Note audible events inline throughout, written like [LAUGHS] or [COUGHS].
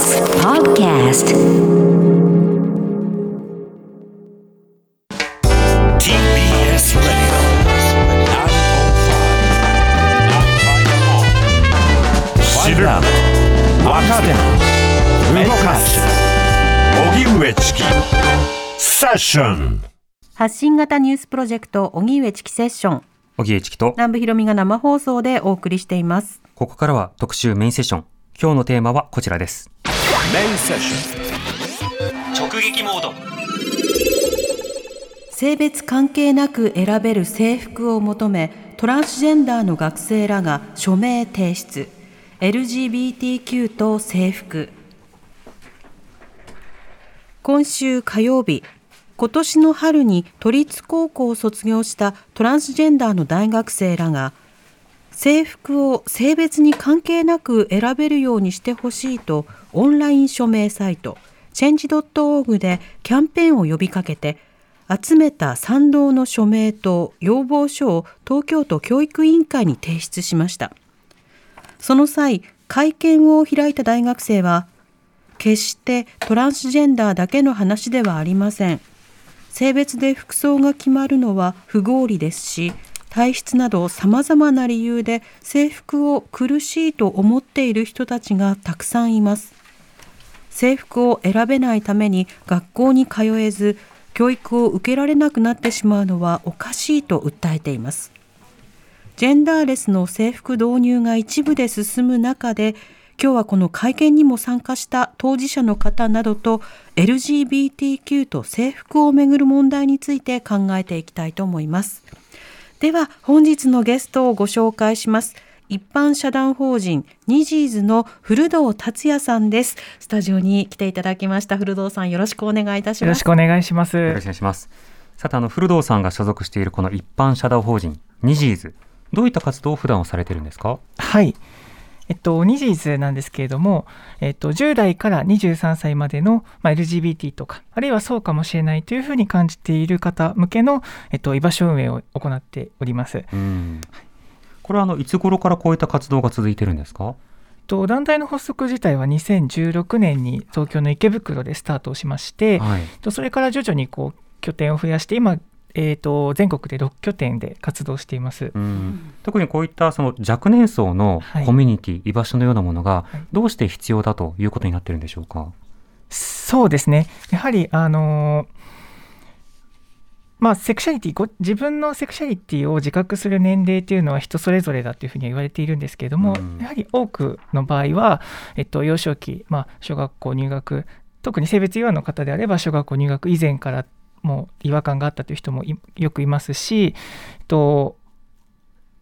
TBS Podcast TBS Radio 知る若手動かす荻上チキセッション発信型ニュースプロジェクト荻上チキセッション荻上チキと南部ひろみが生放送でお送りしていますここからは特集メインセッション今日のテーマはこちらですメインセッション直撃モード。性別関係なく選べる制服を求めトランスジェンダーの学生らが署名提出。LGBTQ と制服。今週火曜日今年の春に都立高校を卒業したトランスジェンダーの大学生らが制服を性別に関係なく選べるようにしてほしいとオンライン署名サイトチェンジ .org でキャンペーンを呼びかけて集めた賛同の署名と要望書を東京都教育委員会に提出しました。その際会見を開いた大学生は決してトランスジェンダーだけの話ではありません。性別で服装が決まるのは不合理ですし体質などさまざまな理由で制服を苦しいと思っている人たちがたくさんいます。制服を選べないために学校に通えず教育を受けられなくなってしまうのはおかしいと訴えています。ジェンダーレスの制服導入が一部で進む中で今日はこの会見にも参加した当事者の方などと LGBTQ と制服をめぐる問題について考えていきたいと思います。では本日のゲストをご紹介します。一般社団法人ニジーズの古堂達也さんです。スタジオに来ていただきました。古堂さんよろしくお願いいたします。よろしくお願いします。よろしくお願いします。さてあの古堂さんが所属しているこの一般社団法人ニジーズどういった活動を普段をされているんですか？はい。えっと、ニジーズなんですけれども、えっと、10代から23歳までの、まあ、LGBT とか、あるいはそうかもしれないというふうに感じている方向けの、えっと、居場所運営を行っております。うん。これはあのいつ頃からこういった活動が続いてるんですか？と団体の発足自体は2016年に東京の池袋でスタートをしまして、はい。とそれから徐々にこう拠点を増やして、今、えっと全国で6拠点で活動しています。うん特にこういったその若年層のはいコミュニティ、居場所のようなものがはいどうして必要だということになってるんでしょうか？そうですね。やはり、あのーまあ、セクシャリティご自分のセクシャリティを自覚する年齢というのは人それぞれだというふうには言われているんですけれども、うんやはり多くの場合は、えっと、幼少期、まあ、小学校入学特に性別違和の方であれば小学校入学以前からもう違和感があったという人もいよくいますし、えっと、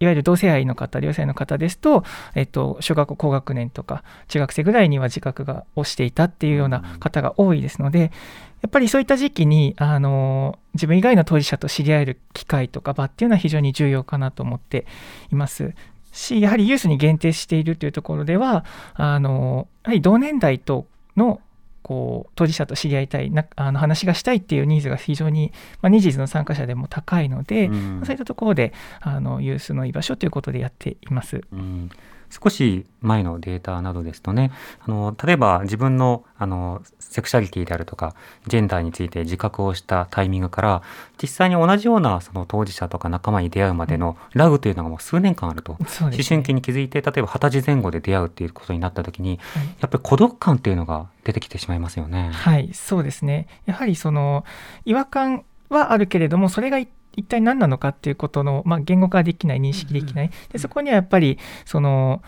いわゆる同性愛の方、両性愛の方ですと、えっと、小学校高学年とか中学生ぐらいには自覚がをしていたっていうような方が多いですので、やっぱりそういった時期にあの自分以外の当事者と知り合える機会とか場っていうのは非常に重要かなと思っていますしやはりユースに限定しているというところではあのやはり同年代とのこう当事者と知り合いたいなあの話がしたいっていうニーズが非常に、まあ、ニジーズの参加者でも高いので、うんそういったところであのユースの居場所ということでやっています。うん少し前のデータなどですとねあの例えば自分のあのセクシャリティであるとかジェンダーについて自覚をしたタイミングから実際に同じようなその当事者とか仲間に出会うまでのラグというのがもう数年間あると。ね思春期に気づいて例えば二十歳前後で出会うっていうことになった時にはいやっぱり孤独感っていうのが出てきてしまいますよね。はい、そうですね。やはりその違和感はあるけれども、それがい一体何なのかっていうことの、まあ、言語化できない、認識できない。でそこにはやっぱり、その、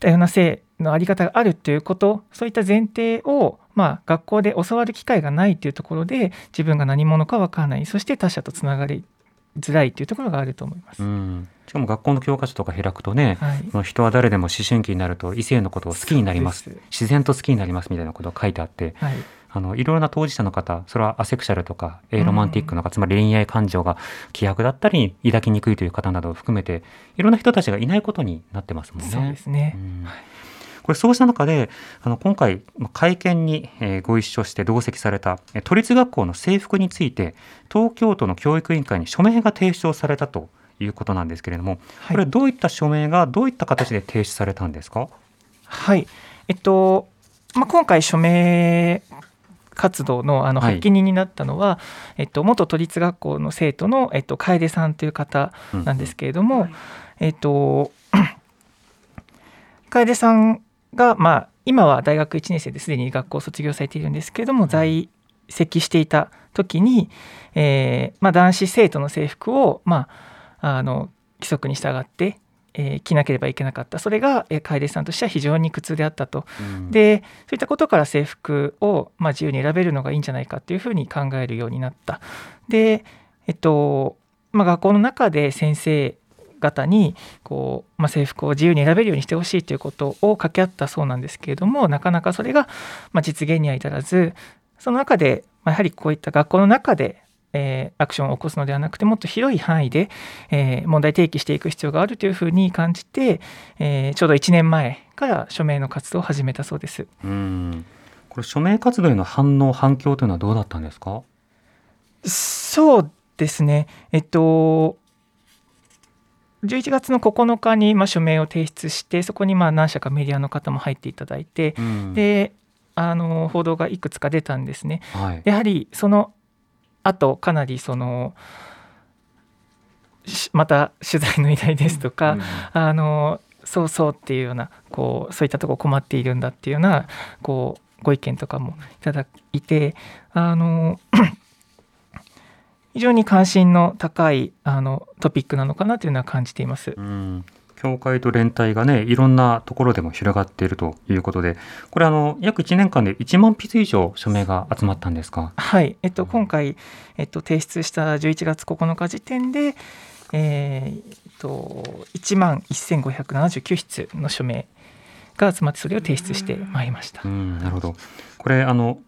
多様な性のあり方があるということ、そういった前提を、まあ、学校で教わる機会がないというところで、自分が何者か分からない、そして他者とつながりづらいというところがあると思います。うん、しかも学校の教科書とか開くとね、はい。人は誰でも思春期になると異性のことを好きになります。自然と好きになりますみたいなことが書いてあってはいあのいろいろな当事者の方それはアセクシャルとかエロマンティックの方、つまり恋愛感情が希薄だったり抱きにくいという方などを含めていろんな人たちがいないことになってますもんね。そうですね。うんこれそうした中であの今回まあ会見に、えーご一緒して同席されたえー都立学校の制服について東京都の教育委員会に署名が提出をされたということなんですけれども、はいこれはどういった署名がどういった形で提出されたんですか、はい。えっと、まあ、今回署名活動のあのはい。発起人になったのは、えっと、元都立学校の生徒の、えっと、楓さんという方なんですけれども、はい。えっと [CLEARS THROAT] 楓さんが、まあ、今は大学1年生ですでに学校を卒業されているんですけれども在籍していた時に、えーまあ、男子生徒の制服を、まあ、あの規則に従って、えー着なければいけなかった。それが、えー楓さんとしては非常に苦痛であったと。うん。でそういったことから制服を、まあ、自由に選べるのがいいんじゃないかっていうふうに考えるようになった。で、えっとまあ、学校の中で先生方にこう、まあ、制服を自由に選べるようにしてほしいということを掛け合ったそうなんですけれどもなかなかそれが、まあ、実現には至らずその中で、まあ、やはりこういった学校の中で、えーアクションを起こすのではなくてもっと広い範囲で、えー問題提起していく必要があるというふうに感じて、えーちょうど1年前から署名の活動を始めたそうです。うん。これ署名活動への反応反響というのはどうだったんですか？そうですね、えっと、11月の9日にまあ署名を提出して、そこにまあ何社かメディアの方も入っていただいて、うん。であの報道がいくつか出たんですね。はい。やはりその後かなりそのしまた取材の依頼ですとか、うんあのそうそうっていうようなこうそういったところ困っているんだっていうようなこうご意見とかもいただいてあの [COUGHS] 非常に関心の高いあのトピックなのかなというのは感じています。うん教会と連帯がねいろんなところでも広がっているということでこれあの約1年間で1万筆以上署名が集まったんですか？はい、えっと、今回、えっと、提出した11月9日時点で、えーえっと、1万1579筆の署名が集まってそれを提出してまいりました。う。んなるほど。これあの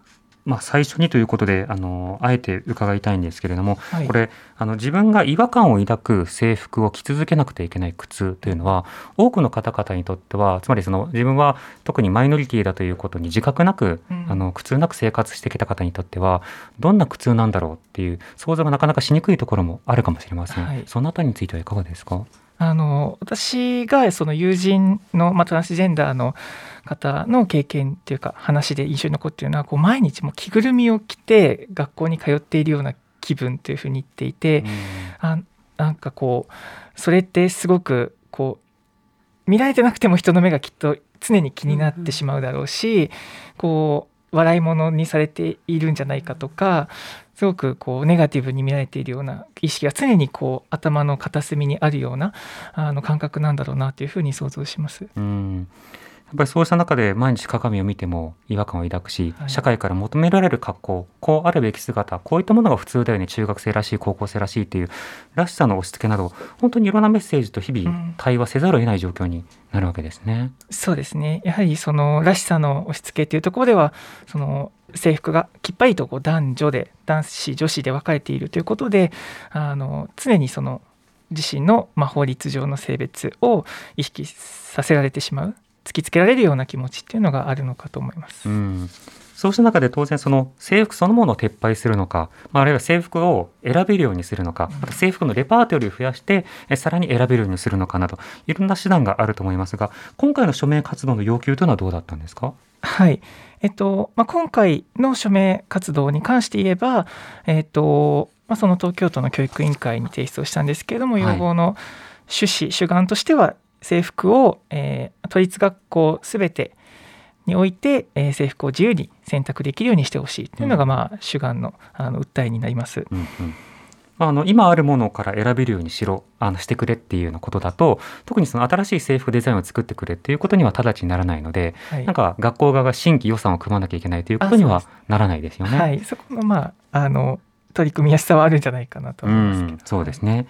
まあ、最初にということであのあえて伺いたいんですけれども、はい。これあの自分が違和感を抱く制服を着続けなくてはいけない苦痛というのは多くの方々にとってはつまりその自分は特にマイノリティだということに自覚なく、うん。あの苦痛なく生活してきた方にとってはどんな苦痛なんだろうっていう想像がなかなかしにくいところもあるかもしれません、はい。そのあたりについてはいかがですか？あの私がその友人の、まあ、トランスジェンダーの方の経験っていうか話で印象に残っているのはこう毎日もう着ぐるみを着て学校に通っているような気分というふうに言っていて、あなんかこうそれってすごくこう見られてなくても人の目がきっと常に気になってしまうだろうし、こう笑い物にされているんじゃないかとかすごくこうネガティブに見られているような意識が常にこう頭の片隅にあるようなあの感覚なんだろうなというふうに想像します。うんやっぱりそうした中で毎日鏡を見ても違和感を抱くし、はい社会から求められる格好こうあるべき姿こういったものが普通だよね中学生らしい高校生らしいっていうらしさの押し付けなど本当にいろんなメッセージと日々うん対話せざるを得ない状況になるわけですね。そうですねやはりそのらしさの押し付けというところではその制服がきっぱりとこう男女で男子女子で分かれているということであの常にその自身の、まあ、法律上の性別を意識させられてしまう突きつけられるような気持ちっていうのがあるのかと思います。うん。そうした中で当然その制服そのものを撤廃するのか、まあ、あるいは制服を選べるようにするのか、あと制服のレパートリーを増やしてえさらに選べるようにするのかなどいろんな手段があると思いますが今回の署名活動の要求というのはどうだったんですか？はい。えっとまあ、今回の署名活動に関して言えば、えっとまあ、その東京都の教育委員会に提出をしたんですけれども、はい。要望の趣旨主眼としては制服を、えー都立学校すべてにおいて、えー制服を自由に選択できるようにしてほしいというのが、うん。まあ、主眼のあの訴えになります。うんうんまあ、あの今あるものから選べるようにしろあのしてくれっていうようなことだと特にその新しい制服デザインを作ってくれっていうことには直ちにならないのではいなんか学校側が新規予算を組まなきゃいけないということにはならないですよね。はい、そこの,、まあ、あの取り組みやすさはあるんじゃないかなとう思いますけど、ん、そうですね。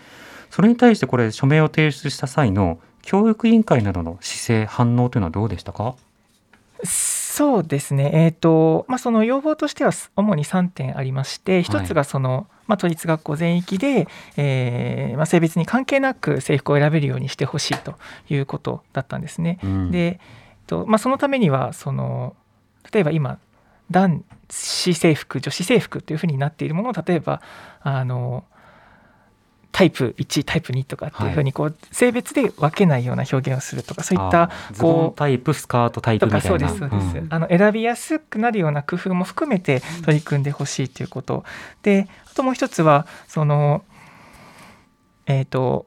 それに対してこれ署名を提出した際の教育委員会などの姿勢反応というのはどうでしたか？そうですね、えーとまあ、その要望としては主に3点ありまして、一つがその、まあ、都立学校全域で、えーまあ、性別に関係なく制服を選べるようにしてほしいということだったんですね。うん、で、えっとまあ、そのためにはその例えば今男子制服女子制服というふうになっているものを例えばあのタイプ1タイプ2とかっていうふうにこう性別で分けないような表現をするとかそういったこうタイプスカートタイプみたいな。そうですそうです、うん、あの選びやすくなるような工夫も含めて取り組んでほしいということ。であともう一つはそのえっ、ー、と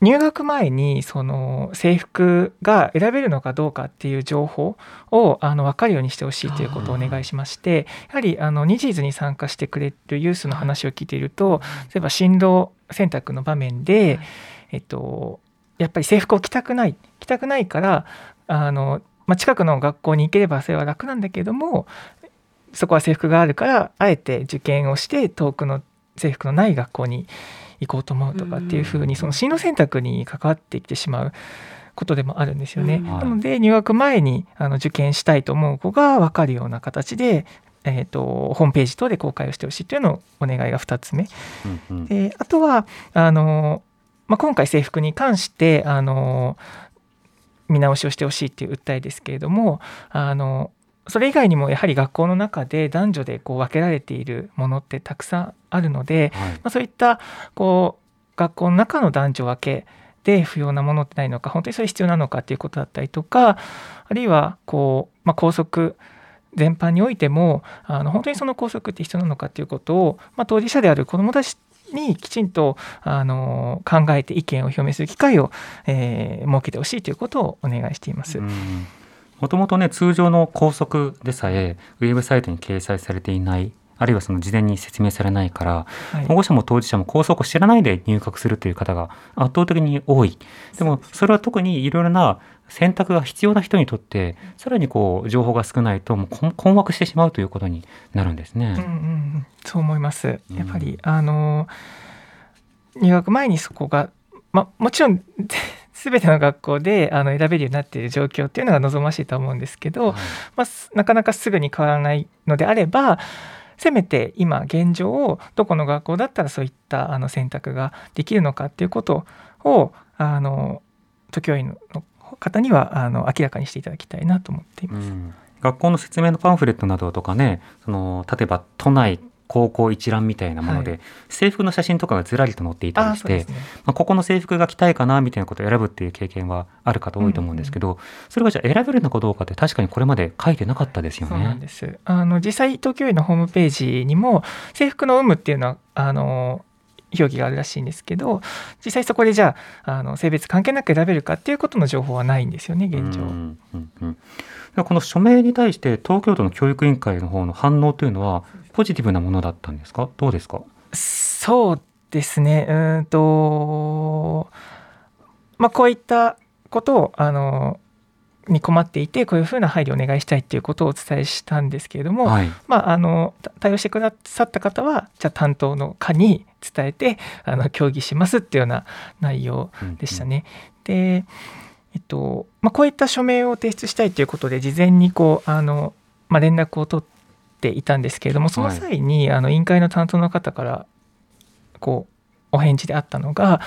入学前にその制服が選べるのかどうかっていう情報をあの分かるようにしてほしいということをお願いしましてやはりあのニジーズに参加してくれるユースの話を聞いていると例えば進路選択の場面で、えっと、やっぱり制服を着たくない着たくないからあの、まあ、近くの学校に行ければそれは楽なんだけどもそこは制服があるからあえて受験をして遠くの制服のない学校に行こうと思うとかっていうふうにその進路選択に関わってきてしまうことでもあるんですよね。なので入学前にあの受験したいと思う子が分かるような形でえーと、ホームページ等で公開をしてほしいというのをお願いが2つ目。うんうん、であとはあの、まあ、今回制服に関してあの見直しをしてほしいっていう訴えですけれどもあのそれ以外にもやはり学校の中で男女でこう分けられているものってたくさんあるので、はい、まあ、そういったこう学校の中の男女分けで不要なものってないのか本当にそれ必要なのかっていうことだったりとかあるいはこう、まあ、校則全般においてもあの本当にその校則って必要なのかっていうことを、まあ、当事者である子どもたちにきちんとあの考えて意見を表明する機会を、えー、設けてほしいということをお願いしています。もともとね通常の校則でさえウェブサイトに掲載されていないあるいはその事前に説明されないから、はい、保護者も当事者も校則を知らないで入学するという方が圧倒的に多い。でもそれは特にいろいろな選択が必要な人にとってさらにこう情報が少ないともう困惑してしまうということになるんですね。うんうん、そう思います。やっぱり、うん、あの入学前にそこが、ま、もちろん全ての学校であの選べるようになっている状況っていうのが望ましいと思うんですけど、はい、まあ、なかなかすぐに変わらないのであればせめて今現状をどこの学校だったらそういったあの選択ができるのかっていうことをあの都教員の方にはあの明らかにしていただきたいなと思っています。学校の説明のパンフレットなどとかねその例えば都内高校一覧みたいなもので、はい、制服の写真とかがずらりと載っていたりして、ね、まあ、ここの制服が着たいかなみたいなことを選ぶっていう経験はある方多いと思うんですけど、うんうん、それがじゃあ選べるのかどうかって確かにこれまで書いてなかったですよね。そうなんですあの実際東京医のホームページにも制服の有無っていうのはあの表記があるらしいんですけど実際そこでじゃああの性別関係なく選べるかっていうことの情報はないんですよね現状。うんうんうんこの署名に対して東京都の教育委員会の方の反応というのはポジティブなものだったんですか？どうですか？そうですね。うんとまあこういったことをあのに困っていてこういうふうな配慮をお願いしたいっていうことをお伝えしたんですけれども、はい、まあ、あの対応してくださった方はじゃあ担当の課に伝えてあの協議しますっていうような内容でしたね。うんうん、で、えっとまあ、こういった署名を提出したいということで事前にこうあの、まあ、連絡を取っていたんですけれどもその際に、あの委員会の担当の方からこうお返事であったのが、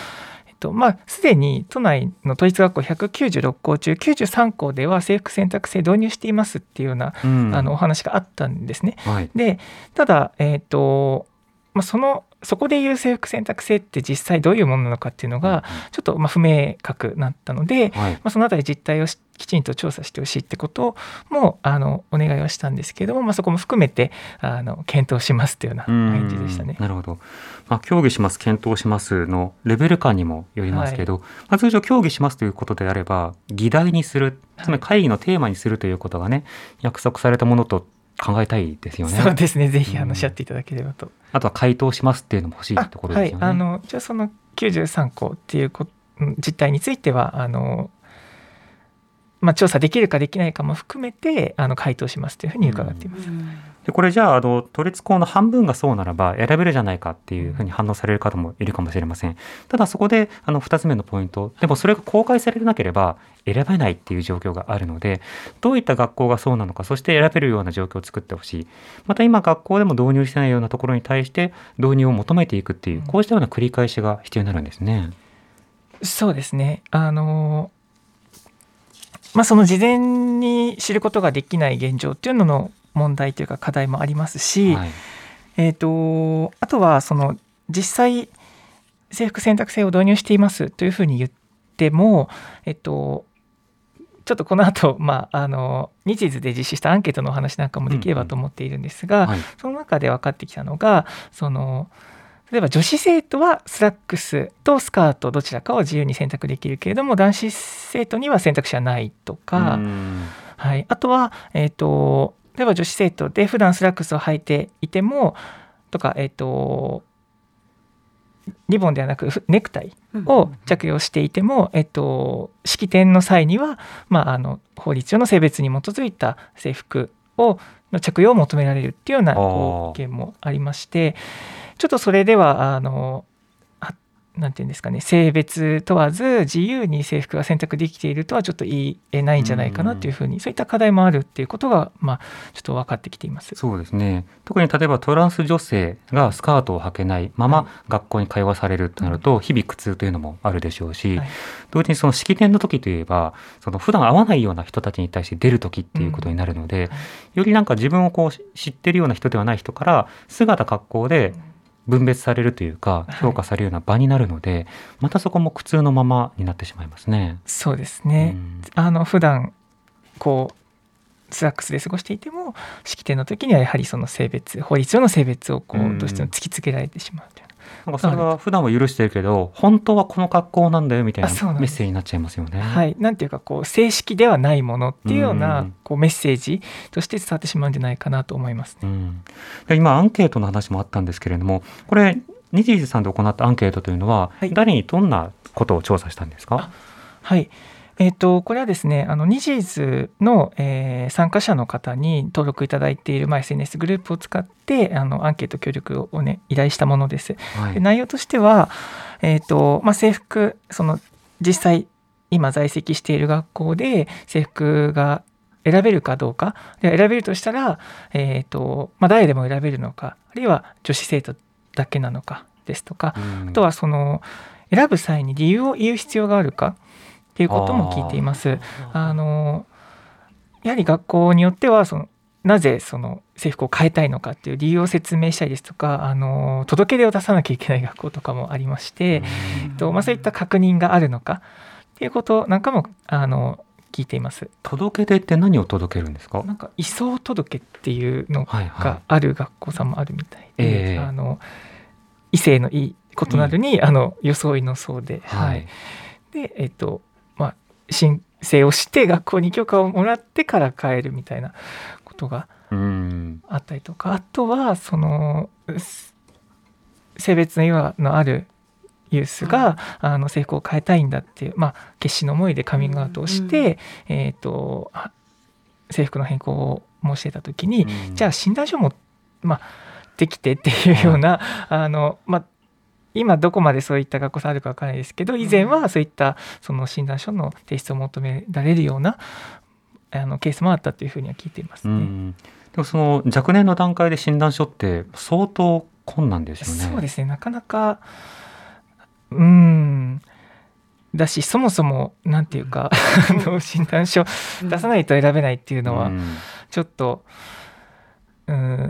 えっとまあ、すでに都内の都立学校196校中93校では制服選択制導入していますっていうような、うん、あのお話があったんですね。はい、でただ、えーとまあ、そのそこでいう制服選択制って実際どういうものなのかっていうのがちょっとま不明確なったので、はい、まあ、そのあたり実態をきちんと調査してほしいってこともあのお願いはしたんですけれども、まあ、そこも含めてあの検討しますというような返事でしたね。なるほど、まあ、協議します検討しますのレベル感にもよりますけど、はい、まあ、通常協議しますということであれば議題にするつまり会議のテーマにするということがね約束されたものと考えたいですよね。そうですね。ぜひあのおっしゃっていただければと。あとは回答しますっていうのも欲しいところですよね。はい、あのじゃあその93校っていうこ実態についてはあのまあ調査できるかできないかも含めてあの回答しますというふうに伺っています。うんでこれじゃああの都立校の半分がそうならば選べるじゃないかっていうふうに反応される方もいるかもしれません。ただそこであの2つ目のポイントでもそれが公開されなければ選べないっていう状況があるのでどういった学校がそうなのかそして選べるような状況を作ってほしい。また今学校でも導入してないようなところに対して導入を求めていくっていうこうしたような繰り返しが必要になるんですね。そうですね。あのまあ、その事前に知ることができない現状っていうのの問題というか課題もありますし、はい、えーと、あとはその実際制服選択制を導入していますというふうに言っても、えっと、ちょっとこの後、[LAUGHS] まあ、あの日時で実施したアンケートのお話なんかもできればと思っているんですが、うんはい。その中で分かってきたのがその例えば女子生徒はスラックスとスカートどちらかを自由に選択できるけれども男子生徒には選択肢はないとか、うん。はい、あとは、えー、と例えば女子生徒で普段スラックスを履いていてもとか、えー、とリボンではなくふネクタイを着用していても、えっと、式典の際には、まあ、あの法律上の性別に基づいた制服をの着用を求められるっていうようなあー。こう件もありましてちょっとそれではあのあなんていうんですかね性別問わず自由に制服が選択できているとはちょっと言えないんじゃないかなというふうにそういった課題もあるっていうことが、まあ、ちょっと分かってきています。そうですね。特に例えばトランス女性がスカートを履けないまま学校に通わされるとなると日々苦痛というのもあるでしょうし、はい。同時にその式典の時といえばその普段会わないような人たちに対して出る時っていうことになるので、よりなんか自分をこうし知ってるような人ではない人から姿格好で分別されるというかはい。評価されるような場になるので、またそこも苦痛のままになってしまいますね。そうですね、うん。あの普段こうスラックスで過ごしていても式典の時にはやはりその性別法律上の性別をこうどうしても突きつけられてしまうというなんかそれは普段は許してるけど本当はこの格好なんだよみたいなメッセージになっちゃいますよね。はい、なんていうかこう正式ではないものっていうよううなん。こうメッセージとして伝わってしまうんじゃないかなと思いますね。うん、で今アンケートの話もあったんですけれどもこれにじーずさんで行ったアンケートというのは、はい。誰にどんなことを調査したんですか？はいえー、とこれはですねあのニジーズの、えー参加者の方に登録いただいている、まあ、SNS グループを使ってあのアンケート協力を、ね、依頼したものです。はい。で内容としては、えーとまあ、制服その実際今在籍している学校で制服が選べるかどうか。で選べるとしたら、えーとまあ、誰でも選べるのかあるいは女子生徒だけなのかですとか、うん。あとはその選ぶ際に理由を言う必要があるかいうことも聞いています。あのやはり学校によってはそのなぜその制服を変えたいのかっていう理由を説明したりですとかあの届け出を出さなきゃいけない学校とかもありまして、えっとまあ、そういった確認があるのかっていうことなんかもあの聞いています。届け出って何を届けるんですか？なんか移送届っていうのはいはい。がある学校さんもあるみたいで、ええ。あの異性のいい異なるに、あの装いのそうで、はい、でえっとまあ申請をして学校に許可をもらってから帰るみたいなことがうん。あったりとか。あとはそのす性別の違和のあるユースが、あの制服を変えたいんだっていう、まあ、決死の思いでカミングアウトをして、えっ、とあ制服の変更を申し出た時に、うん。じゃあ診断書も、まあ、できてっていうような、あのまあ今どこまでそういった学校さんあるかわからないですけど以前はそういったその診断書の提出を求められるようなあのケースもあったというふうには聞いていますね。うん。でもその若年の段階で診断書って相当困難ですよね。そうですね。なかなかうん。だしそもそもなんていうか、[LAUGHS] あの診断書出さないと選べないっていうのはうん。ちょっと、うん、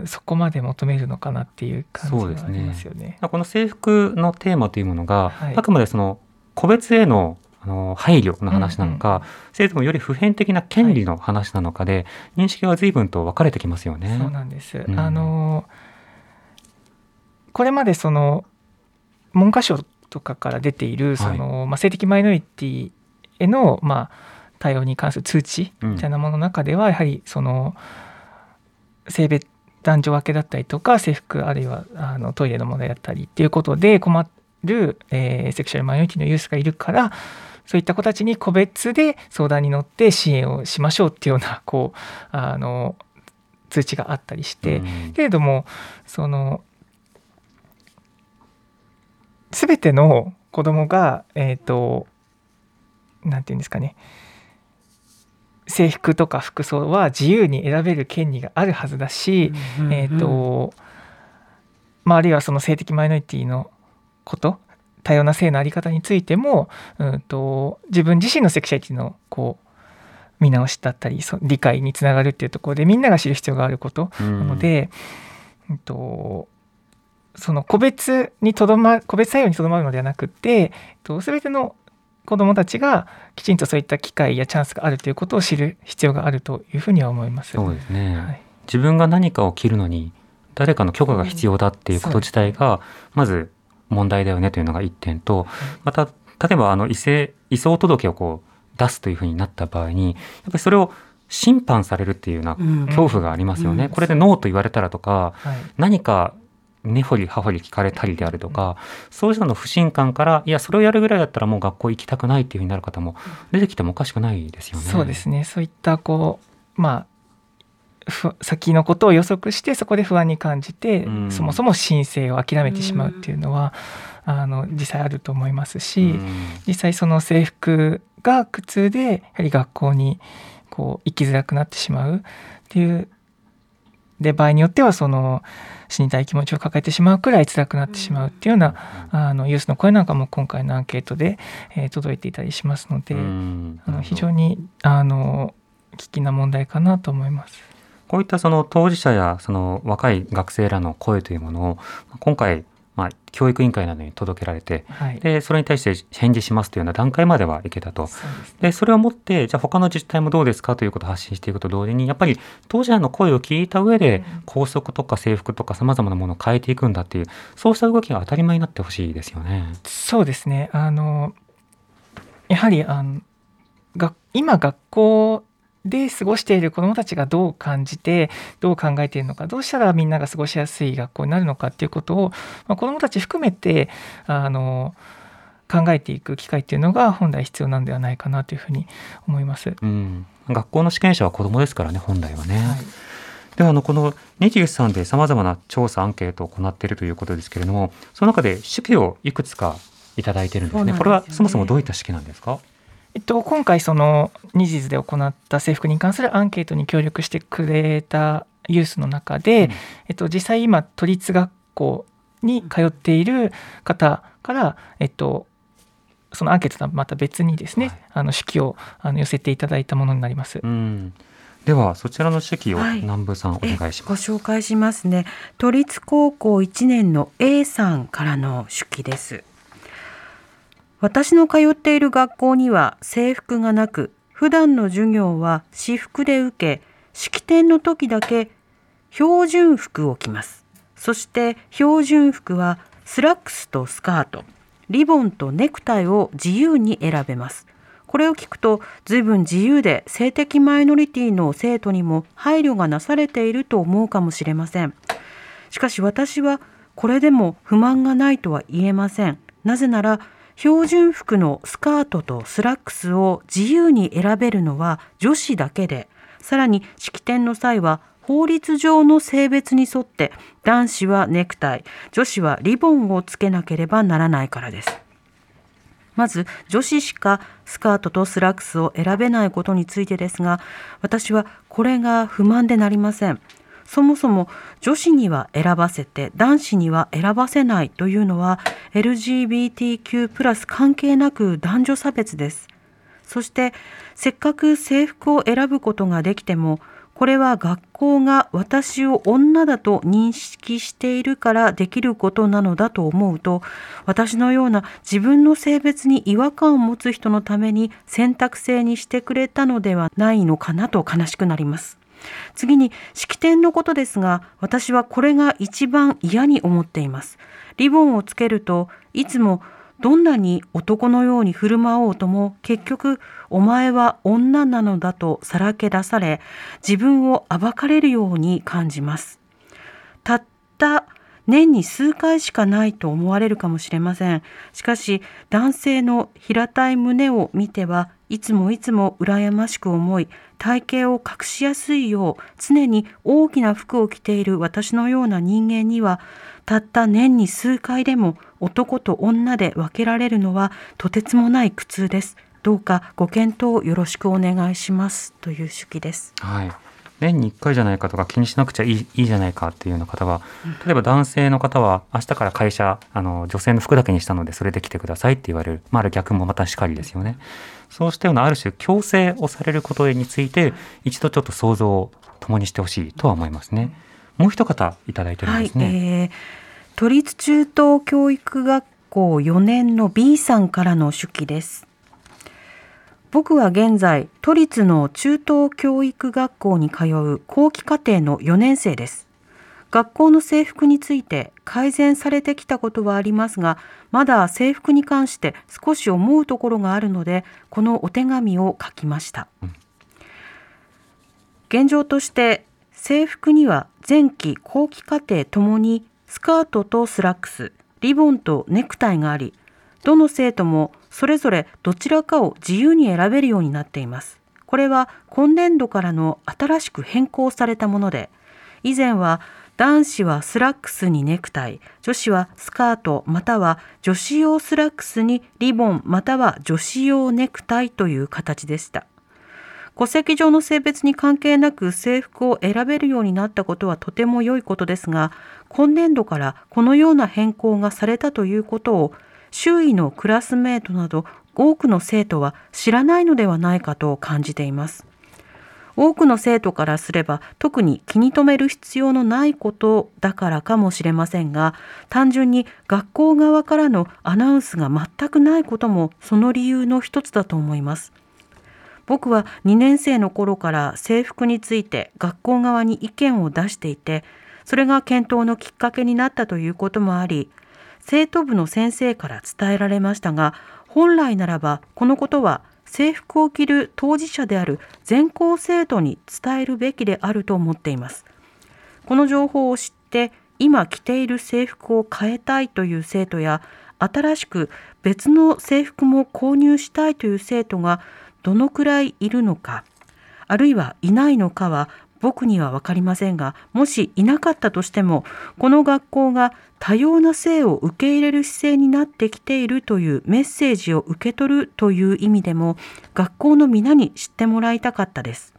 そこまで求めるのかなっていう感じはありますよね。この制服のテーマというものが、はい。あくまでその個別へのあの配慮の話なのか、それともより普遍的な権利の話なのかで、認識は随分と分かれてきますよね。そうなんです。うん。あのこれまでその文科省とかから出ているその、まあ、性的マイノリティへの、まあ、対応に関する通知うん。みたいなものの中では、やはりその性別男女分けだったりとか制服あるいはあのトイレの問題だったりっていうことで困る、えーセクシュアルマイノリティのユースがいるからそういった子たちに個別で相談に乗って支援をしましょうっていうようなこうあの通知があったりして、うん。けれどもその全ての子供がえっ、となんていうんですかね制服とか服装は自由に選べる権利があるはずだし、えっ、と、まあ、あるいはその性的マイノリティのこと多様な性の在り方についても、うん、と自分自身のセクシャリティのこう見直しだったりそ理解につながるっていうところでみんなが知る必要があること。うんなので、うんとその個別にとどま個別採用にとどまるのではなくて全ての子どもたちがきちんとそういった機会やチャンスがあるということを知る必要があるというふうには思います。そうですね、はい、自分が何かを切るのに誰かの許可が必要だっていうこと自体がまず問題だよねというのが1点とまた例えばあの移移送届をこう出すというふうになった場合にやっぱりそれを審判されるっていうような恐怖がありますよね。これでノーと言われたらとか、何か根掘り葉掘り聞かれたりであるとか、そうしたの不信感から、いや、それをやるぐらいだったらもう学校行きたくないっていうふうになる方も出てきてもおかしくないですよね。そうですね。そういった、こう、まあ、先のことを予測してそこで不安に感じて、うん、そもそも申請を諦めてしまうっていうのは、うん、あの実際あると思いますし、うん、実際その制服が苦痛でやはり学校にこう行きづらくなってしまうっていうで場合によってはその死にたい気持ちを抱えてしまうくらい辛くなってしまうっていうような、あのユースの声なんかも今回のアンケートで、えー、届いていたりしますので、あの非常にあの危機な問題かなと思います。こういったその当事者やその若い学生らの声というものを今回まあ、教育委員会などに届けられて、はい、でそれに対して返事しますというような段階まではいけたと。そで、ね、それをもってじゃあ他の自治体もどうですかということを発信していくと同時にやっぱり当事者の声を聞いた上で、校則とか制服とかさまざまなものを変えていくんだっていうそうした動きが当たり前になってほしいですよね。そうですね。あのやはりあのが今学校で過ごしている子どもたちがどう感じてどう考えているのかどうしたらみんなが過ごしやすい学校になるのかっていうことを、まあ、子どもたち含めてあの考えていく機会っていうのが本来必要なんではないかなというふうに思います。うん、学校の試験者は子どもですからね本来はね。はい。ではあのこの23でさまざまな調査アンケートを行っているということですけれどもその中で手記をいくつかいただいてるんですね、ね、これはそもそもどういった式なんですか？えっと、今回そのニジズで行った制服に関するアンケートに協力してくれたユースの中で、うん、えっと、実際今都立学校に通っている方から、えっと、そのアンケートとはまた別にですね、はい、あの手記をあの寄せていただいたものになります。うん。ではそちらの手記を南部さん、お願いします。ご紹介しますね。都立高校1年の A さんからの手記です私の通っている学校には制服がなく、普段の授業は私服で受け、式典の時だけ標準服を着ます。そして標準服はスラックスとスカート、リボンとネクタイを自由に選べます。これを聞くと随分自由で性的マイノリティの生徒にも配慮がなされていると思うかもしれません。しかし私はこれでも不満がないとは言えません。なぜなら標準服のスカートとスラックスを自由に選べるのは女子だけで、さらに式典の際は法律上の性別に沿って男子はネクタイ、女子はリボンをつけなければならないからです。まず女子しかスカートとスラックスを選べないことについてですが、私はこれが不満でなりません。そもそも女子には選ばせて男子には選ばせないというのは LGBTQ+ 関係なく男女差別です。そしてせっかく制服を選ぶことができてもこれは学校が私を女だと認識しているからできることなのだと思うと私のような自分の性別に違和感を持つ人のために選択制にしてくれたのではないのかなと悲しくなります。次に式典のことですが私はこれが一番嫌に思っています。リボンをつけるといつもどんなに男のように振る舞おうとも結局お前は女なのだとさらけ出され自分を暴かれるように感じます。たった年に数回しかないと思われるかもしれません。しかし男性の平たい胸を見てはいつもいつも羨ましく思い体型を隠しやすいよう常に大きな服を着ている私のような人間にはたった年に数回でも男と女で分けられるのはとてつもない苦痛です。どうかご検討よろしくお願いしますという手記です。はい。年に1回じゃないかとか気にしなくちゃいいいいじゃないかっていうような方は例えば男性の方は明日から会社あの女性の服だけにしたのでそれで来てくださいって言われる、まあ、ある逆もまたしかりですよね。そうしたようなある種強制をされることについて一度ちょっと想像を共にしてほしいとは思いますね。もう一方いただいてるんですね。はいえー都立中等教育学校4年の B さんからの手記です僕は現在都立の中等教育学校に通う後期課程の4年生です学校の制服について改善されてきたことはありますがまだ制服に関して少し思うところがあるのでこのお手紙を書きました、うん、現状として制服には前期後期課程ともにスカートとスラックスリボンとネクタイがありどの生徒もそれぞれどちらかを自由に選べるようになっています。これは今年度からの新しく変更されたもので以前は男子はスラックスにネクタイ、女子はスカートまたは女子用スラックスにリボンまたは女子用ネクタイという形でした。戸籍上の性別に関係なく制服を選べるようになったことはとても良いことですが、今年度からこのような変更がされたということを周囲のクラスメートなど多くの生徒は知らないのではないかと感じています。多くの生徒からすれば特に気に留める必要のないことだからかもしれませんが単純に学校側からのアナウンスが全くないこともその理由の一つだと思います。僕は2年生の頃から制服について学校側に意見を出していてそれが検討のきっかけになったということもあり生徒部の先生から伝えられましたが本来ならばこのことは制服を着る当事者である全校生徒に伝えるべきであると思っています。この情報を知って今着ている制服を変えたいという生徒や新しく別の制服も購入したいという生徒がどのくらいいるのかあるいはいないのかは僕には分かりませんがもしいなかったとしてもこの学校が多様な性を受け入れる姿勢になってきているというメッセージを受け取るという意味でも学校の皆に知ってもらいたかったです。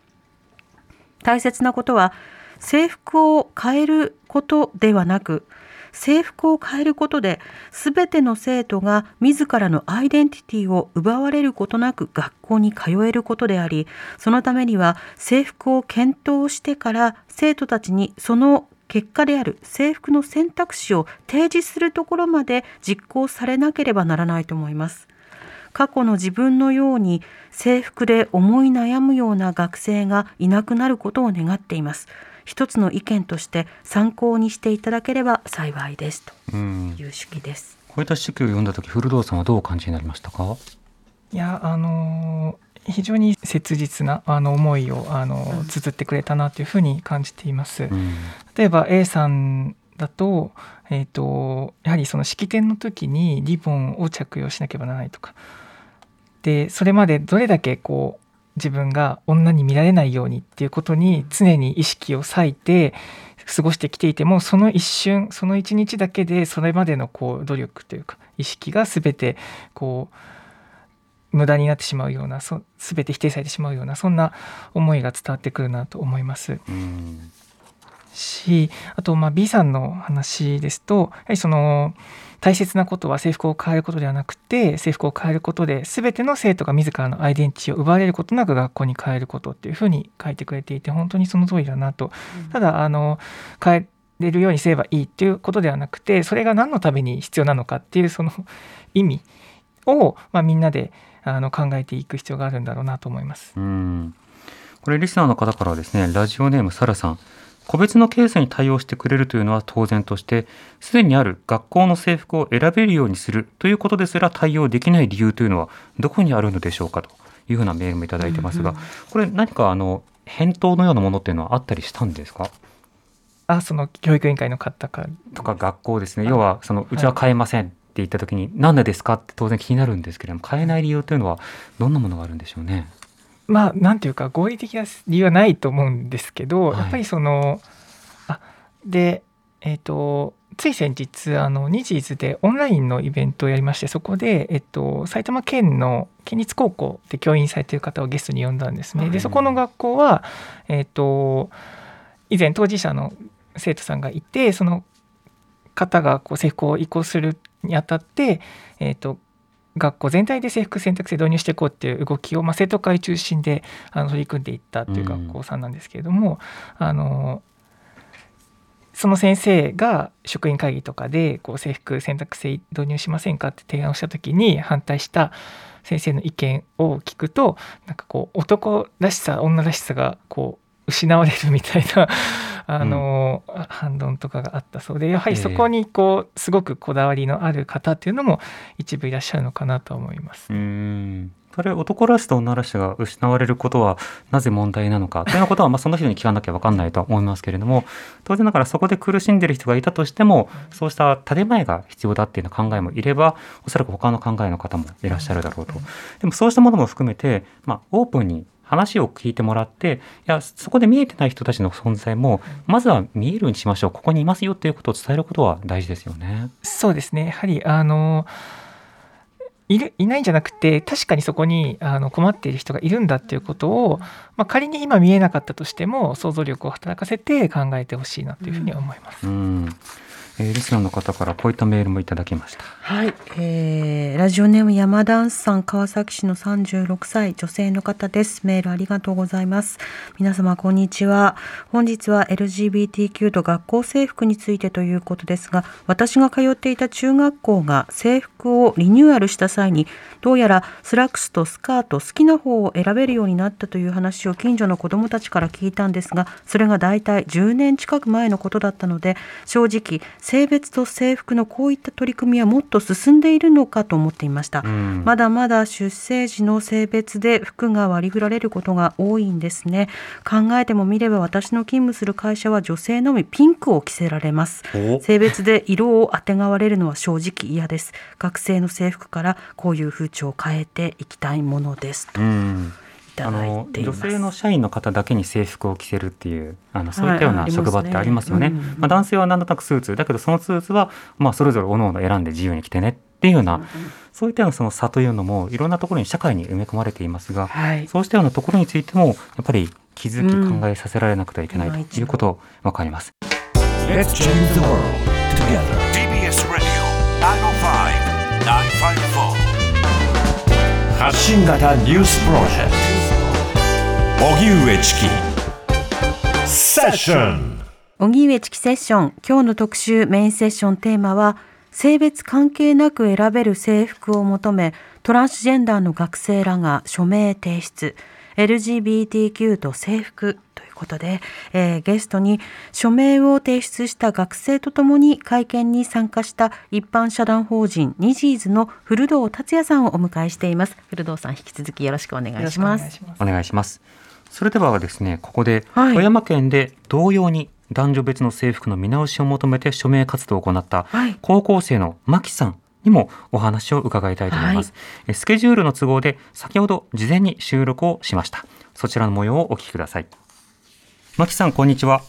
大切なことは制服を変えることではなく制服を変えることで全ての生徒が自らのアイデンティティを奪われることなく学校に通えることでありそのためには制服を検討してから生徒たちにその結果である制服の選択肢を提示するところまで実行されなければならないと思います。過去の自分のように制服で思い悩むような学生がいなくなることを願っています。一つの意見として参考にしていただければ幸いです。という手記です。こういった手記を読んだ時古道さんはどうお感じになりましたか？いやあのー、非常に切実なあの思いをあの綴ってくれたなというふうに感じています。うん、例えば A さんだと,、えーと、やはりその式典の時にリボンを着用しなければならないとか。でそれまでどれだけこう自分が女に見られないようにっていうことに常に意識を割いて過ごしてきていてもその一瞬その一日だけでそれまでのこう努力というか意識が全てこう無駄になってしまうようなそ全て否定されてしまうようなそんな思いが伝わってくるなと思います。しあとまあ B さんの話ですとやはりその大切なことは制服を変えることではなくて制服を変えることで全ての生徒が自らのアイデンティティを奪われることなく学校に変えることっていうふうに書いてくれていて本当にその通りだなと、うん、ただあの変えれるようにすればいいっていうことではなくてそれが何のために必要なのかっていうその意味を、まあ、みんなであの考えていく必要があるんだろうなと思います。うん。これリスナーの方からはですねラジオネームサラさん個別のケースに対応してくれるというのは当然としてすでにある学校の制服を選べるようにするということですら対応できない理由というのはどこにあるのでしょうかというふうなメールもいただいてますが、うんうん、これ何かあの返答のようなものっていうのはあったりしたんですか？あその教育委員会の方かとか学校ですね。要はそのうちは変えませんって言った時に、何でですか？って当然気になるんですけれども変えない理由というのはどんなものがあるんでしょうね？まあなんていうか合理的な理由はないと思うんですけど、はい、やっぱりそのあでえっ、ー、とつい先日あのニジーズでオンラインのイベントをやりましてそこで、えっと、埼玉県の県立高校で教員されている方をゲストに呼んだんですね。でそこの学校は、えっと、以前当事者の生徒さんがいてその方がこう制服を移行するにあたって、えっと、学校全体で制服選択制導入していこうっていう動きを、まあ、生徒会中心であの取り組んでいったという学校さんなんですけれども、うん、あのその先生が職員会議とかでこう制服選択制導入しませんかって提案をした時に反対した先生の意見を聞くとなんかこう男らしさ女らしさがこう失われるみたいな [LAUGHS] あの、うん、反論とかがあったそうでやはりそこにこうすごくこだわりのある方っていうのも一部いらっしゃるのかなと思います。うん。それ男らしさと女らしさが失われることはなぜ問題なのかというようなことはまあその人に聞かなきゃ分かんないと思いますけれども当然ながらそこで苦しんでる人がいたとしてもそうした建前が必要だっていう考えもいればおそらく他の考えの方もいらっしゃるだろうと。でもそうしたものも含めて、まあ、オープンに話を聞いてもらっていやそこで見えてない人たちの存在もまずは見えるようにしましょう。ここにいますよっていうことを伝えることは大事ですよね。そうですね。やはりあのいるいないんじゃなくて確かにそこにあの困っている人がいるんだっていうことを、まあ、仮に今見えなかったとしても想像力を働かせて考えてほしいなというふうに思います。うんえー、リスナーの方からこういったメールもいただきました。はい、えー、ラジオネーム山田さん川崎市の36歳女性の方です。メールありがとうございます。皆様こんにちは。本日は LGBTQ と学校制服についてということですが、私が通っていた中学校が制服をリニューアルした際に、どうやらスラックスとスカート好きな方を選べるようになったという話を近所の子どもたちから聞いたんですが、それが大体10年近く前のことだったので、正直性別と制服のこういった取り組みはもっと進んでいるのかと思っていました、うん、まだまだ出生時の性別で服が割り振られることが多いんですね。考えてもみれば私の勤務する会社は女性のみピンクを着せられます。性別で色をあてがわれるのは正直嫌です。学生の制服からこういう風潮を変えていきたいものですと、うんあの女性の社員の方だけに制服を着せるっていうあのそういったような職場ってありますよね。はい、ま、ねうん、まあ、男性は何となくスーツだけどそのスーツはまあそれぞれ各々選んで自由に着てねっていうような、うん、そういったようなその差というのもいろんなところに社会に埋め込まれていますが、はい、そうしたようなところについてもやっぱり気づき考えさせられなくてはいけないということ分かります。Let's change the world together. TBS Radio 905-954発信型ニュースプロジェクト荻上チキ。セッション荻上チキセッション。今日の特集メインセッションテーマは性別関係なく選べる制服を求めトランスジェンダーの学生らが署名提出。LGBTQ と制服ということで、えー、ゲストに署名を提出した学生とともに会見に参加した一般社団法人ニジーズの古堂達也さんをお迎えしています。古堂さん引き続きよろしくお願いします。お願いしますそれではですねここで富山県で同様に男女別の制服の見直しを求めて署名活動を行った高校生の牧さんにもお話を伺いたいと思います、はい、スケジュールの都合で先ほど事前に収録をしました。そちらの模様をお聞きください。牧さんこんにちは。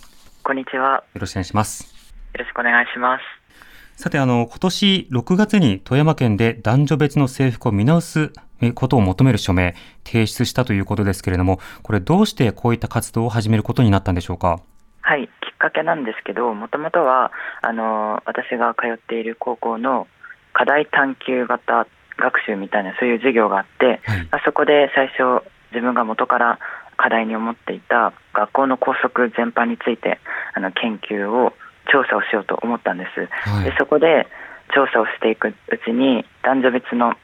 こんにちは。よろしくお願いします。よろしくお願いします。さてあの今年6月に富山県で男女別の制服を見直すことを求める署名提出したということですけれども、これどうしてこういった活動を始めることになったんでしょうか？はい、きっかけなんですけど、もともとはあの私が通っている高校の課題探究型学習みたいなそういう授業があって、はい、あそこで最初自分が元から課題に思っていた学校の校則全般についてあの研究を調査をしようと思ったんです。はい、でそこで調査をしていくうちに男女別の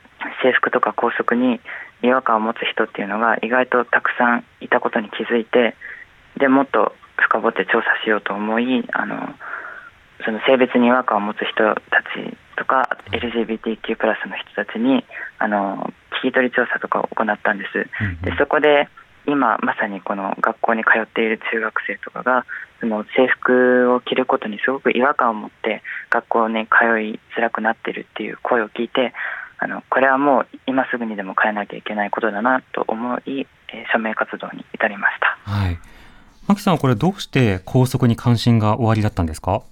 制服とか校則に違和感を持つ人っていうのが意外とたくさんいたことに気づいてでもっと深掘って調査しようと思いあのその性別に違和感を持つ人たちとか LGBTQ+ の人たちにあの聞き取り調査とかを行ったんです。でそこで今まさにこの学校に通っている中学生とかがその制服を着ることにすごく違和感を持って学校に通いづらくなってるっていう声を聞いてあのこれはもう今すぐにでも変えなきゃいけないことだなと思い、えー、署名活動に至りました。はい。牧さんはこれどうして校則に関心がおありだったんですか？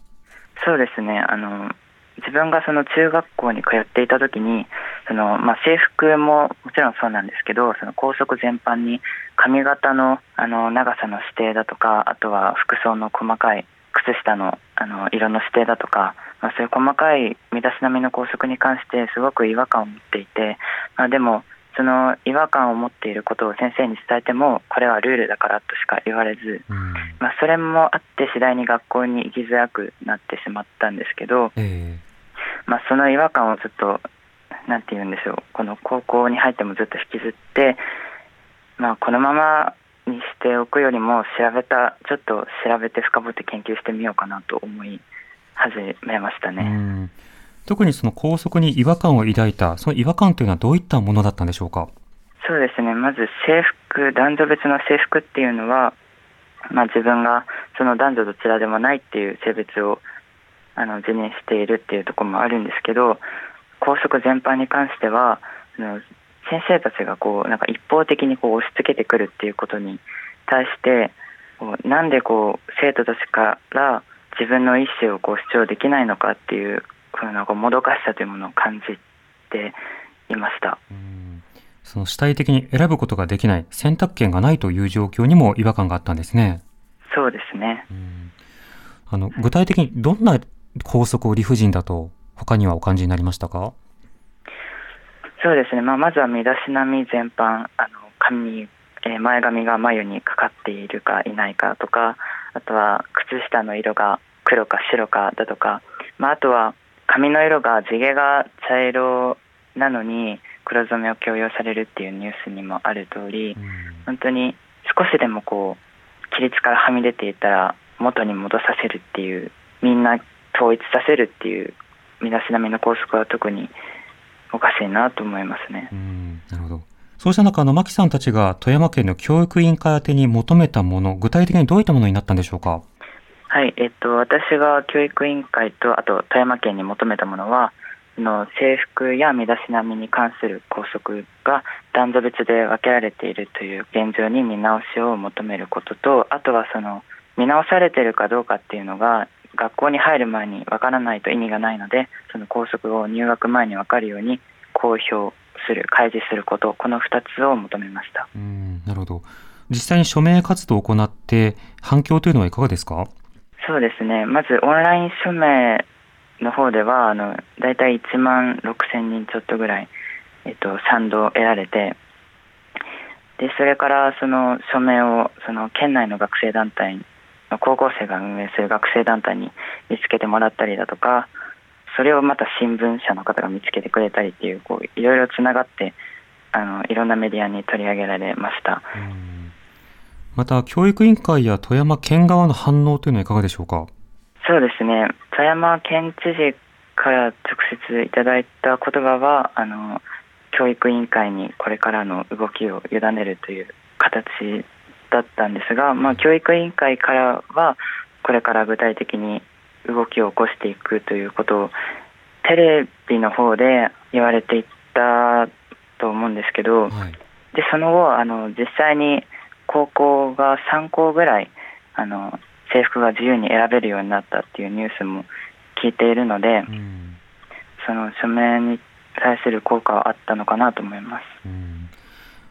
そうですね。あの自分がその中学校に通っていた時にその、まあ、制服ももちろんそうなんですけどその校則全般に髪型のあの長さの指定だとかあとは服装の細かい靴下のあの色の指定だとかまあ、そういう細かい身だしなみの校則に関してすごく違和感を持っていて、まあ、でもその違和感を持っていることを先生に伝えてもこれはルールだからとしか言われず、うん、まあ、それもあって次第に学校に行きづらくなってしまったんですけど、えー、まあ、その違和感をずっと何て言うんでしょうこの高校に入ってもずっと引きずって、まあ、このままにしておくよりも調べたちょっと調べて深掘って研究してみようかなと思い始めましたね。特にその校則に違和感を抱いたその違和感というのはどういったものだったんでしょうか？そうですねまず制服男女別の制服っていうのは、まあ、自分がその男女どちらでもないっていう性別をあの自認しているっていうところもあるんですけど校則全般に関しては先生たちがこうなんか一方的にこう押し付けてくるっていうことに対してこうなんでこう生徒たちから自分の意思をこう主張できないのかっていうふうなこうもどかしさというものを感じていました。その主体的に選ぶことができない選択権がないという状況にも違和感があったんですね。そうですね。あの具体的にどんな校則を理不尽だと他にはお感じになりましたか？そうですね。まあまずは身だしなみ全般あの髪えー、前髪が眉にかかっているかいないかとかあとは靴下の色が黒か白かだとか、まあ、あとは髪の色が地毛が茶色なのに黒染めを強要されるっていうニュースにもある通り、うん、本当に少しでもこう規律からはみ出ていたら元に戻させるっていうみんな統一させるっていう身だしなみの校則は特におかしいなと思いますね。うんなるほどそうした中、あの、牧さんたちが富山県の教育委員会宛てに求めたもの、具体的にどういったものになったんでしょうか？はい、えっと、私が教育委員会と、あと富山県に求めたものは、の制服や身だしなみに関する校則が男女別で分けられているという現状に見直しを求めることとあとはその見直されているかどうかっていうのが学校に入る前に分からないと意味がないのでその校則を入学前に分かるように公表する開示することこの2つを求めました。うんなるほど。実際に署名活動を行って反響というのはいかがですか？そうですね。まずオンライン署名の方ではあの大体1万6千人ちょっとぐらい、えっと、賛同を得られてでそれからその署名をその県内の学生団体高校生が運営する学生団体に見つけてもらったりだとかそれをまた新聞社の方が見つけてくれたりっていうこういろいろつながってあのいろんなメディアに取り上げられました。また教育委員会や富山県側の反応というのはいかがでしょうか？そうですね。富山県知事から直接いただいた言葉はあの教育委員会にこれからの動きを委ねるという形だったんですが、まあ、教育委員会からはこれから具体的に動きを起こしていくということをテレビの方で言われていったと思うんですけど、はい、でその後あの実際に高校が3校ぐらいあの制服が自由に選べるようになったっていうニュースも聞いているので、うん、その署名に対する効果はあったのかなと思います。うん、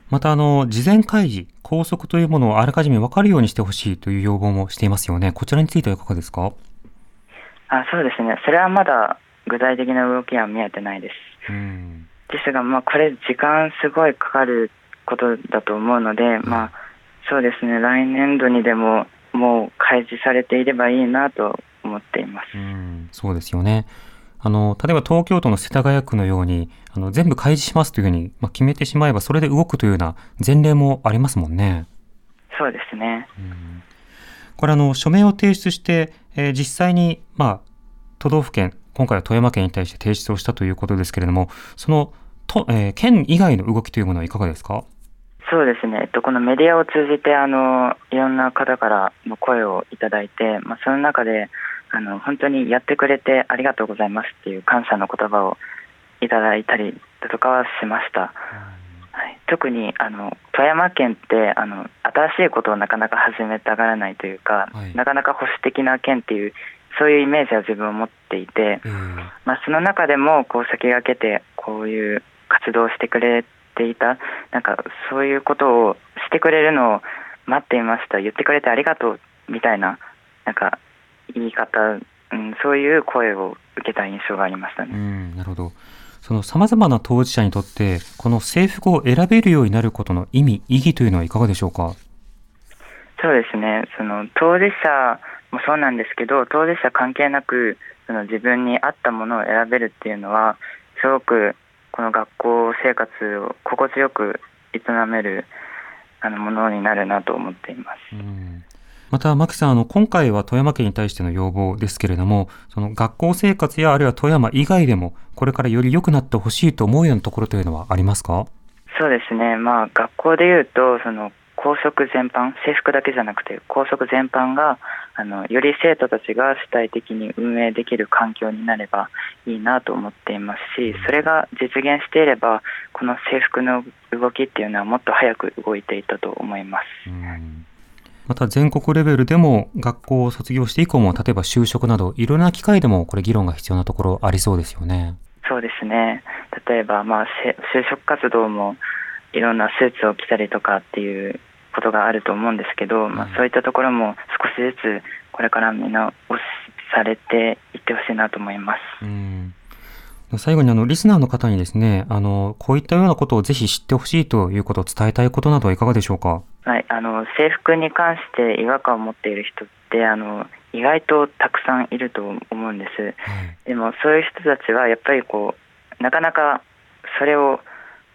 またあの事前開示校則というものをあらかじめ分かるようにしてほしいという要望もしていますよね。こちらについてはいかがですか？あそうですね、それはまだ具体的な動きは見えてないです。うん、ですが、まあ、これ、時間すごいかかることだと思うので、うん、まあ、そうですね、来年度にでももう開示されていればいいなと思っています。うん、そうですよね。あの例えば東京都の世田谷区のようにあの全部開示しますというふうに、まあ、決めてしまえばそれで動くというような前例もありますもんね。そうですね。うんこれあの署名を提出して、えー、実際に、まあ、都道府県、今回は富山県に対して提出をしたということですけれども、そのと、えー、県以外の動きというものはいかがですか？そうですね、えっと、このメディアを通じてあのいろんな方からの声をいただいて、まあ、その中であの本当にやってくれてありがとうございますっていう感謝の言葉をいただいたりだとかはしました。はい、特にあの富山県ってあの新しいことをなかなか始めたがらないというか、はい、なかなか保守的な県っていうそういうイメージは自分を持っていて、うん、まあ、その中でもこう先駆けてこういう活動をしてくれていたなんかそういうことをしてくれるのを待っていました。言ってくれてありがとうみたいななんか言い方、うん、そういう声を受けた印象がありましたね。うん、なるほどその様々な当事者にとってこの制服を選べるようになることの意味意義というのはいかがでしょうか？そうですねその当事者もそうなんですけど当事者関係なくその自分に合ったものを選べるっていうのはすごくこの学校生活を心地よく営めるあのものになるなと思っています。うんまた、牧さん、あの、今回は富山県に対しての要望ですけれども、その学校生活やあるいは富山以外でも、これからより良くなってほしいと思うようなところというのはありますか？そうですね。まあ、学校でいうと、その、校則全般、制服だけじゃなくて校則全般があのより生徒たちが主体的に運営できる環境になればいいなと思っていますしそれが実現していればこの制服の動きっていうのはもっと早く動いていたと思います。また全国レベルでも学校を卒業して以降も例えば就職などいろんな機会でもこれ議論が必要なところありそうですよね。そうですね例えばまあ就職活動もいろんなスーツを着たりとかっていうことがあると思うんですけど、まあ、そういったところも少しずつこれからみんな押しされていってほしいなと思います。うん最後にあのリスナーの方にですね、あのこういったようなことをぜひ知ってほしいということを伝えたいことなどはいかがでしょうか？はい、あの制服に関して違和感を持っている人ってあの意外とたくさんいると思うんです。はい、でもそういう人たちはやっぱりこうなかなかそれを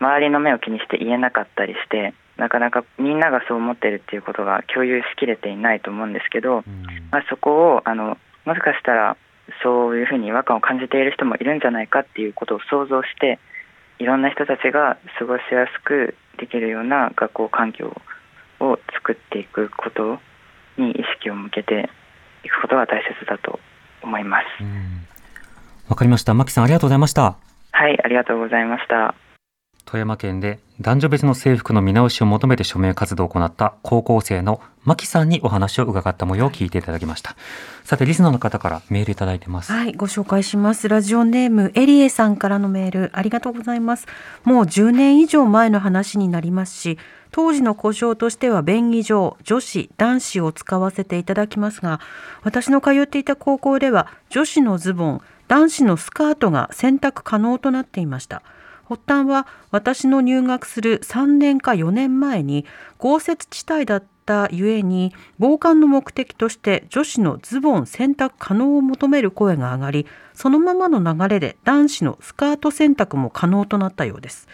周りの目を気にして言えなかったりしてなかなかみんながそう思ってるっていうことが共有しきれていないと思うんですけど、うん、まあ、そこをあのもしかしたらそういうふうに違和感を感じている人もいるんじゃないかっていうことを想像していろんな人たちが過ごしやすくできるような学校環境を作っていくことに意識を向けていくことが大切だと思います。わ、うん、かりました。牧さんありがとうございました。はい、ありがとうございました。富山県で男女別の制服の見直しを求めて署名活動を行った高校生の牧さんにお話を伺った模様を聞いていただきました。さて、リスナーの方からメールいただいてます。はい、ご紹介します。ラジオネームエリエさんからのメール、ありがとうございます。もう10年以上前の話になりますし、当時の故障としては便宜上、女子、男子を使わせていただきますが、私の通っていた高校では、女子のズボン、男子のスカートが選択可能となっていました。発端は私の入学する3年か4年前に豪雪地帯だったゆえに防寒の目的として女子のズボン選択可能を求める声が上がりそのままの流れで男子のスカート選択も可能となったようです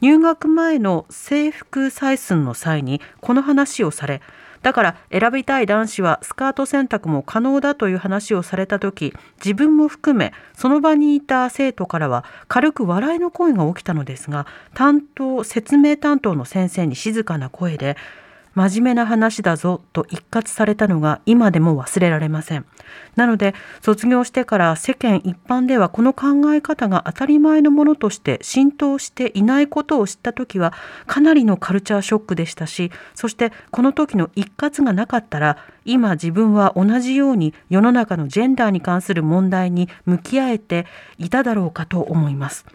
入学前の制服採寸の際にこの話をされだから選びたい男子はスカート選択も可能だという話をされた時自分も含めその場にいた生徒からは軽く笑いの声が起きたのですが担当説明担当の先生に静かな声で真面目な話だぞと一括されたのが今でも忘れられません。なので卒業してから世間一般ではこの考え方が当たり前のものとして浸透していないことを知った時はかなりのカルチャーショックでしたしそしてこの時の一括がなかったら今自分は同じように世の中のジェンダーに関する問題に向き合えていただろうかと思います。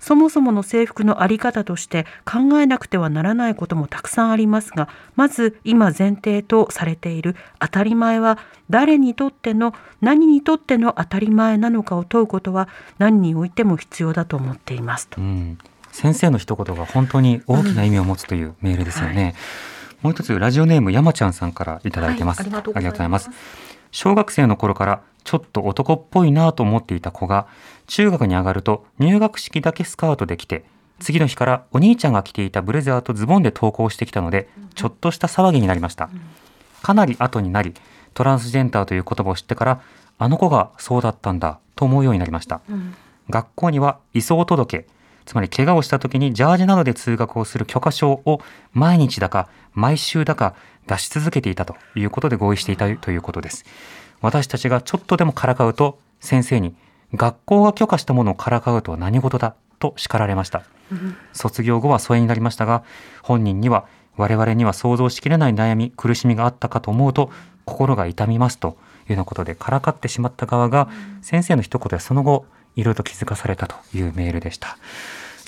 そもそもの制服の在り方として考えなくてはならないこともたくさんありますがまず今前提とされている。当たり前は誰にとっての何にとっての当たり前なのかを問うことは何においても必要だと思っています。と、うん、先生の一言が本当に大きな意味を持つというメールですよね、うんはい、もう一つラジオネーム山ちゃんさんからいただいてます、はい、ありがとうございます。小学生の頃からちょっと男っぽいなと思っていた子が中学に上がると入学式だけスカートで来て次の日からお兄ちゃんが着ていたブレザーとズボンで登校してきたのでちょっとした騒ぎになりました。かなり後になりトランスジェンダーという言葉を知ってからあの子がそうだったんだと思うようになりました、うん、学校には移送届つまり怪我をした時にジャージなどで通学をする許可証を毎日だか毎週だか出し続けていたということで合意していたということです。私たちがちょっとでもからかうと先生に学校が許可したものをからかうとは何事だと叱られました、うん、卒業後は疎遠になりましたが本人には我々には想像しきれない悩み苦しみがあったかと思うと心が痛みますというようなことでからかってしまった側が先生の一言でその後いろいろと気づかされたというメールでした。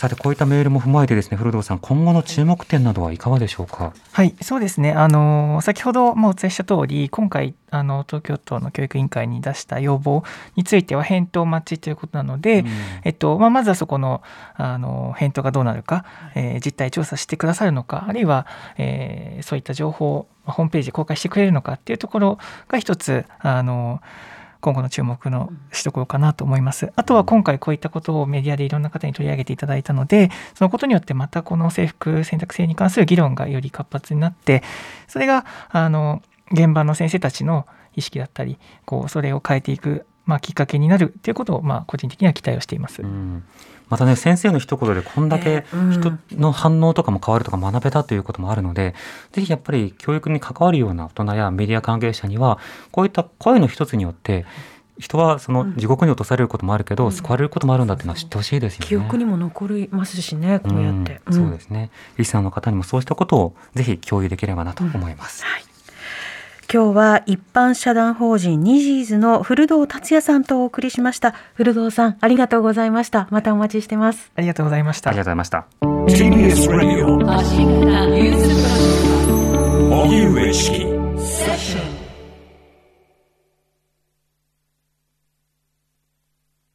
さてこういったメールも踏まえてですね古藤さん今後の注目点などはいかがでしょうか？はいそうですね。あの先ほどもお伝えした通り今回あの東京都の教育委員会に出した要望については返答待ちということなので、うん、えっとまあ、まずはそこのあの返答がどうなるか、えー、実態調査してくださるのかあるいは、えー、そういった情報をホームページで公開してくれるのかっていうところが一つあの今後の注目のしどころかなと思います。あとは今回こういったことをメディアでいろんな方に取り上げていただいたので、そのことによってまたこの制服選択制に関する議論がより活発になって、それがあの現場の先生たちの意識だったり、こうそれを変えていくまあ、きっかけになるということを、まあ、個人的には期待をしています。うんまたね先生の一言でこんだけ人の反応とかも変わるとか学べたということもあるので、ぜひやっぱり教育に関わるような大人やメディア関係者にはこういった声の一つによって人はその地獄に落とされることもあるけど、うん、救われることもあるんだっていうのは知ってほしいですよね。記憶にも残りますしね、こうやって。うん、そうですね。リスナーの方にもそうしたことをぜひ共有できればなと思います。はい今日は一般社団法人ニジーズの古堂達也さんとお送りしました。古堂さんありがとうございました。またお待ちしてます。ありがとうございました。ありがとうございました TBS ラジオ荻上